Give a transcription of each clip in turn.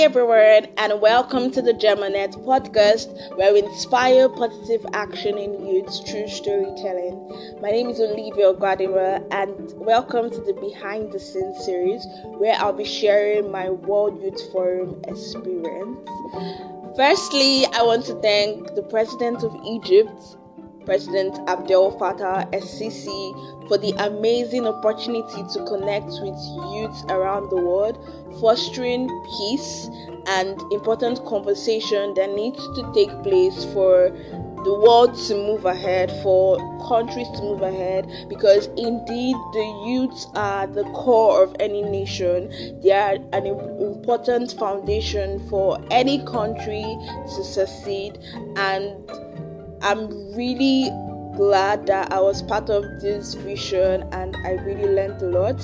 Everyone, and welcome to the Germanet podcast where we inspire positive action in youth through storytelling. My name is Olivia Guadira, and welcome to the Behind the Scenes series where I'll be sharing my World Youth Forum experience. Firstly, I want to thank the President of Egypt, President Abdel Fattah el-Sisi for the amazing opportunity to connect with youths around the world, fostering peace and important conversation that needs to take place for the world to move ahead, for countries to move ahead, because indeed the youths are the core of any nation. They are an important foundation for any country to succeed and I'm really glad that I was part of this vision and I really learned a lot.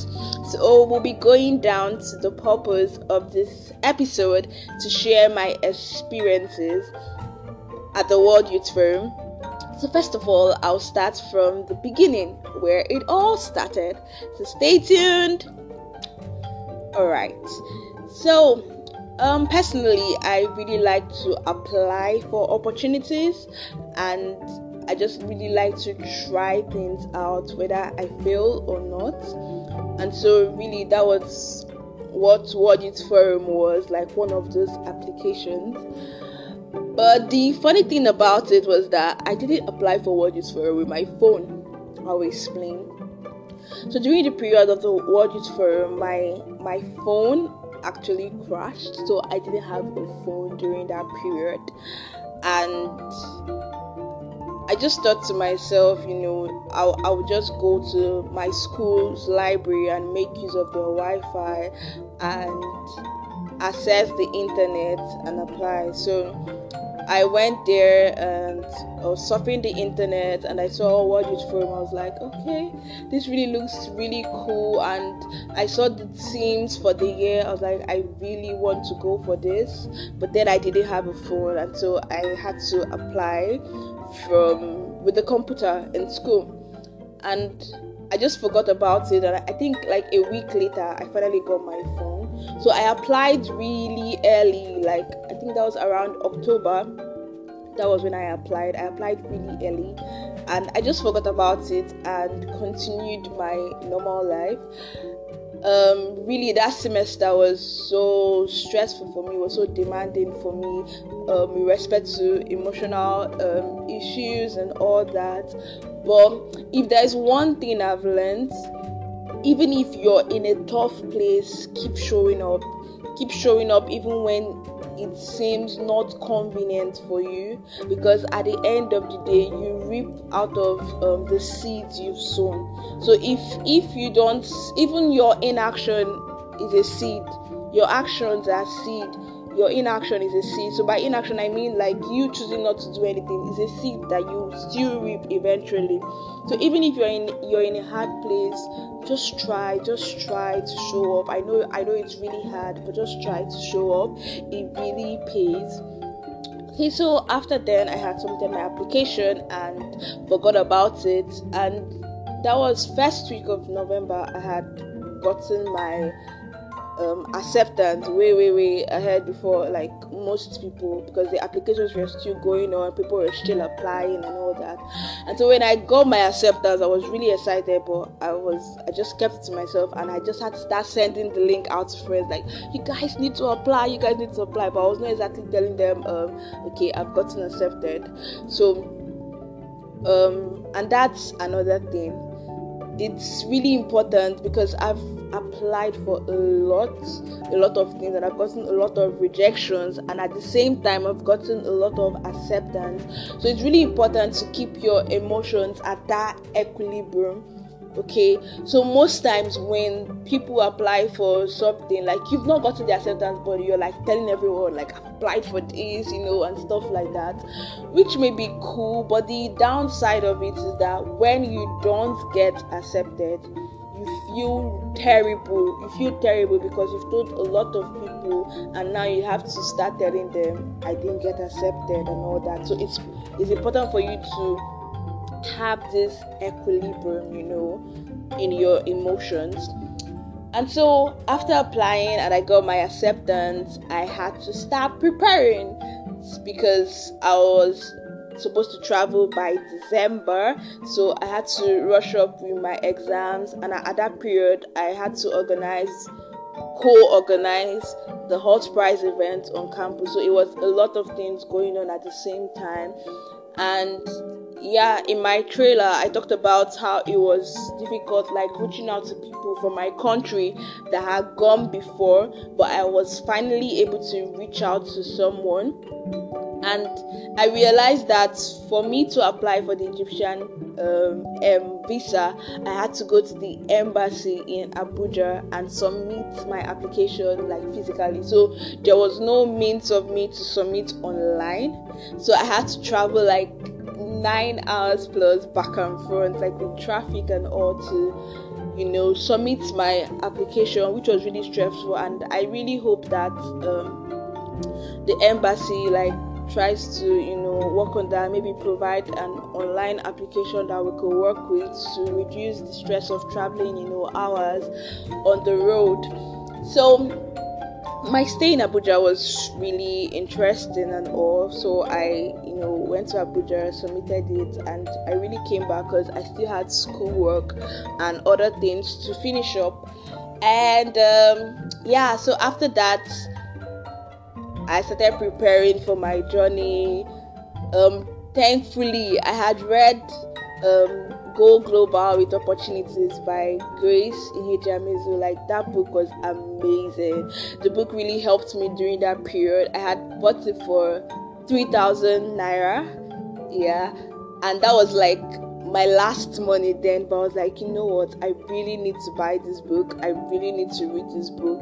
So, we'll be going down to the purpose of this episode to share my experiences at the World Youth Forum. So, first of all, I'll start from the beginning where it all started. So, stay tuned. All right. So, um, personally, I really like to apply for opportunities and I just really like to try things out whether I fail or not. And so, really, that was what World Youth Forum was like one of those applications. But the funny thing about it was that I didn't apply for World Youth Forum with my phone. I'll explain. So during the period of the World Youth Forum, my my phone actually crashed, so I didn't have a phone during that period. And I just thought to myself, you know, I'll, I'll just go to my school's library and make use of the Wi Fi and access the internet and apply. So I went there and I was surfing the internet and I saw World Youth Forum. I was like, okay, this really looks really cool. And I saw the themes for the year. I was like, I really want to go for this. But then I didn't have a phone, and so I had to apply from with the computer in school. And I just forgot about it. And I think like a week later, I finally got my phone. So I applied really early, like I think that was around October. That was when I applied. I applied really early and I just forgot about it and continued my normal life. Um, really, that semester was so stressful for me, was so demanding for me um, with respect to emotional um, issues and all that. But if there's one thing I've learned, even if you're in a tough place, keep showing up. Keep showing up even when it seems not convenient for you because at the end of the day you reap out of um, the seeds you've sown so if if you don't even your inaction is a seed your actions are seed your inaction is a seed. So by inaction, I mean like you choosing not to do anything is a seed that you still reap eventually. So even if you're in you're in a hard place, just try, just try to show up. I know I know it's really hard, but just try to show up. It really pays. Okay, so after then I had submitted my application and forgot about it and that was first week of November I had gotten my um, acceptance way, way, way ahead before like most people because the applications were still going on, people were still applying and all that. And so when I got my acceptance, I was really excited, but I was I just kept it to myself and I just had to start sending the link out to friends like, you guys need to apply, you guys need to apply, but I was not exactly telling them, um, okay, I've gotten accepted. So, um, and that's another thing it's really important because I've applied for a lot, a lot of things, and I've gotten a lot of rejections, and at the same time, I've gotten a lot of acceptance. So it's really important to keep your emotions at that equilibrium okay so most times when people apply for something like you've not gotten the acceptance but you're like telling everyone like applied for this you know and stuff like that which may be cool but the downside of it is that when you don't get accepted you feel terrible. You feel terrible because you've told a lot of people and now you have to start telling them i didn't get accepted and all that. So it's it's important for you to have this equilibrium, you know, in your emotions. And so after applying and I got my acceptance, I had to start preparing because I was supposed to travel by December, so I had to rush up with my exams. And at that period, I had to organize, co-organize the Hult Prize event on campus. So it was a lot of things going on at the same time, and yeah, in my trailer, I talked about how it was difficult, like reaching out to people from my country that had gone before, but I was finally able to reach out to someone. And I realized that for me to apply for the Egyptian um, um, visa, I had to go to the embassy in Abuja and submit my application like physically. So there was no means of me to submit online. So I had to travel like nine hours plus back and front, like with traffic and all, to you know submit my application, which was really stressful. And I really hope that um, the embassy like tries to you know work on that maybe provide an online application that we could work with to reduce the stress of traveling you know hours on the road so my stay in Abuja was really interesting and all. So I, you know, went to Abuja, submitted it, and I really came back because I still had schoolwork and other things to finish up. And um, yeah, so after that, I started preparing for my journey. Um, thankfully, I had read um, Go Global with Opportunities by Grace Ihejiamaizu. Like that book was amazing. The book really helped me during that period. I had bought it for 3000 naira. Yeah. And that was like my last money then, but I was like, you know what? I really need to buy this book. I really need to read this book.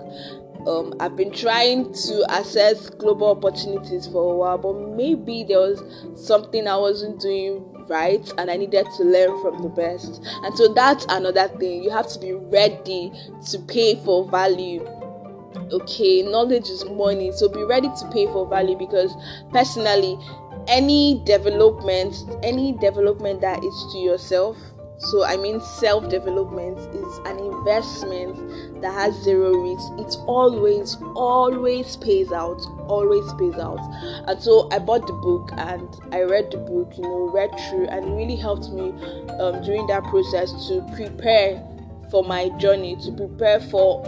Um, I've been trying to assess global opportunities for a while, but maybe there was something I wasn't doing right and I needed to learn from the best. And so that's another thing. You have to be ready to pay for value. Okay, knowledge is money, so be ready to pay for value because personally, any development, any development that is to yourself so, I mean, self development is an investment that has zero risk. It always, always pays out, always pays out. And so, I bought the book and I read the book, you know, read through, and really helped me um, during that process to prepare for my journey, to prepare for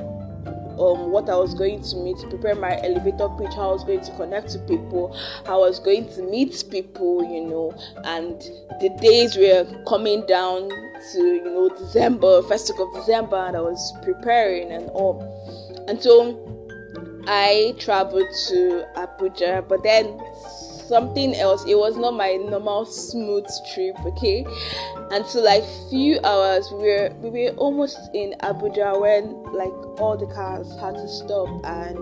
um, what I was going to meet, prepare my elevator pitch, how I was going to connect to people, how I was going to meet people, you know, and the days were coming down to, you know, December, first week of December, and I was preparing and all. And so I traveled to Abuja, but then something else. It was not my normal smooth trip, okay? And so like few hours we were we were almost in Abuja when like all the cars had to stop and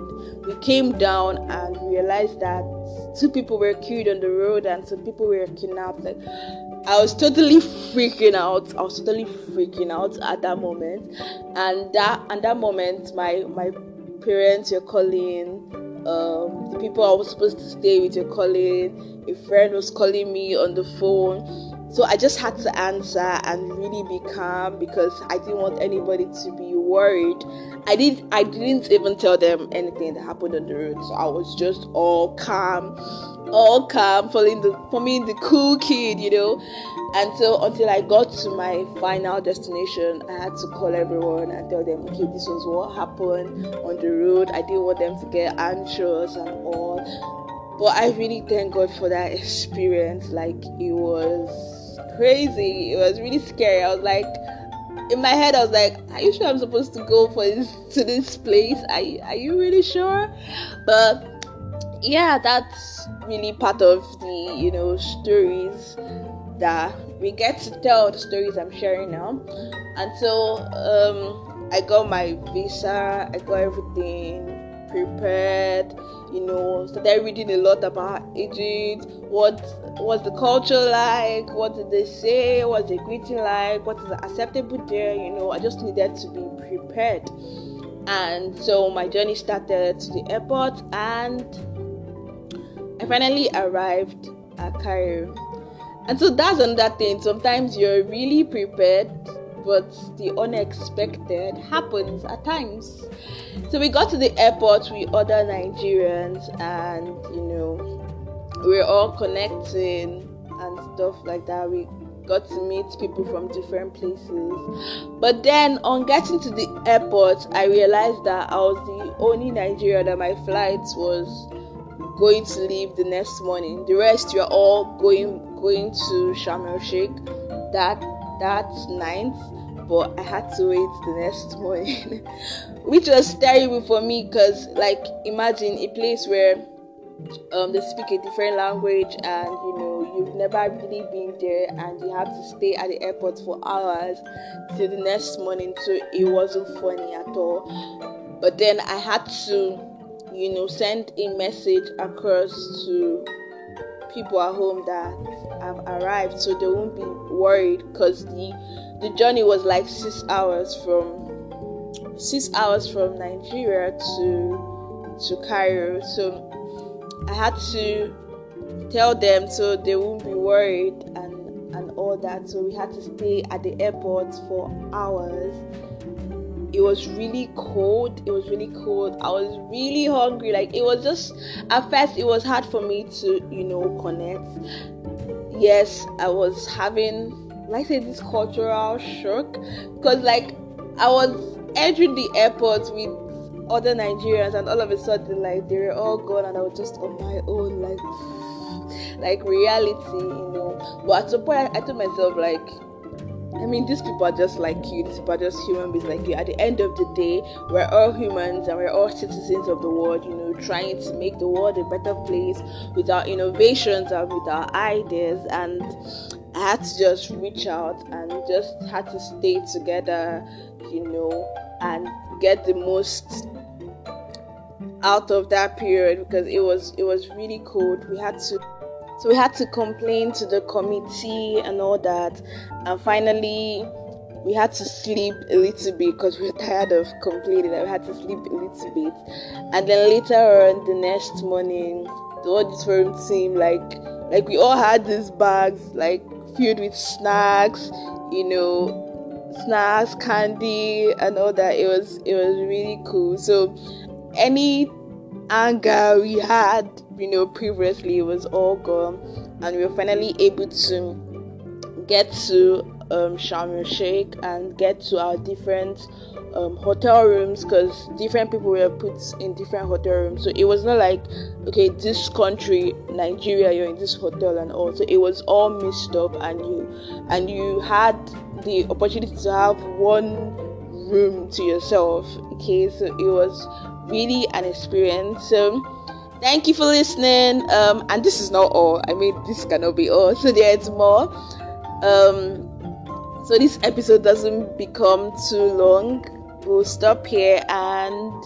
we came down and realized that two people were killed on the road and some people were kidnapped. Like I was totally freaking out. I was totally freaking out at that moment. And that and that moment my my parents were calling um, people I was supposed to stay with were calling, a friend was calling me on the phone. So I just had to answer and really be calm because I didn't want anybody to be worried. I did I didn't even tell them anything that happened on the road. So I was just all calm, all calm, following the for me the cool kid, you know. And so until I got to my final destination, I had to call everyone and tell them, okay, this was what happened on the road. I didn't want them to get anxious and all. But I really thank God for that experience. Like it was crazy. It was really scary. I was like in my head I was like, Are you sure I'm supposed to go for this to this place? Are you, are you really sure? But yeah, that's really part of the you know stories that we get to tell the stories I'm sharing now. And so um, I got my visa, I got everything prepared, you know, started reading a lot about Egypt, what was the culture like, what did they say, what's the greeting like, what is acceptable there, you know, I just needed to be prepared. And so my journey started to the airport and I finally arrived at Cairo and so that's another thing. Sometimes you're really prepared, but the unexpected happens at times. So we got to the airport with other Nigerians, and you know, we we're all connecting and stuff like that. We got to meet people from different places. But then on getting to the airport, I realized that I was the only Nigerian that my flight was going to leave the next morning. The rest were all going going to Sharm el Sheikh that that night, but I had to wait the next morning, which was terrible for me because, like, imagine a place where um, they speak a different language and you know you've never really been there and you have to stay at the airport for hours till the next morning so it wasn't funny at all. But then i had to you know send a message across to people at home that have arrived so they won't be worried because the the journey was like six hours from six hours from nigeria to to cairo so I had to tell them so they won't be worried and and all that. So we had to stay at the airport for hours. It was really cold. It was really cold. I was really hungry. Like it was just at first it was hard for me to, you know, connect. Yes, I was having like say this cultural shock because like I was entering the airport with other Nigerians, and all of a sudden, like they were all gone, and I was just on my own, like, like reality, you know. But at some point, I, I told myself, like, I mean, these people are just like you. These people are just human beings like you. At the end of the day, we're all humans and we're all citizens of the world, you know, trying to make the world a better place with our innovations and with our ideas. And I had to just reach out and just had to stay together, you know, and get the most out of that period because it was it was really cold. We had to so we had to complain to the committee and all that, and finally we had to sleep a little bit because we were tired of complaining. We had to sleep a little bit, and then later on the next morning, the auditorium team like like we all had these bags like filled with snacks, you know, snacks, candy, and all that. It was it was really cool. So any anger we had, you know, previously was all gone, and we were finally able to get to um, Sharm el Sheikh and get to our different um, hotel rooms because different people were put in different hotel rooms. So it was not like, okay, this country, Nigeria, you're in this hotel and all. So it was all mixed up, and you and you had the opportunity to have one room to yourself. Okay, so it was really an experience. So thank you for listening. Um, and this is not all. I mean, this cannot be all. So there's more. Um, so this episode doesn't become too long. We'll stop here and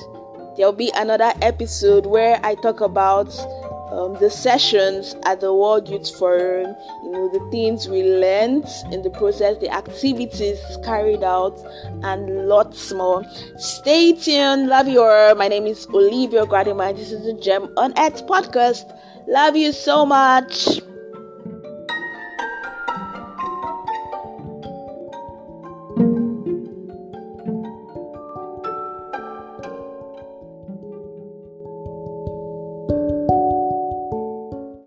there'll be another episode where I talk about um, the sessions at the World Youth Forum, you know, the things we learned in the process, the activities carried out, and lots more. Stay tuned. Love you all. My name is Olivia Gradima. This is the Gem on Earth podcast. Love you so much.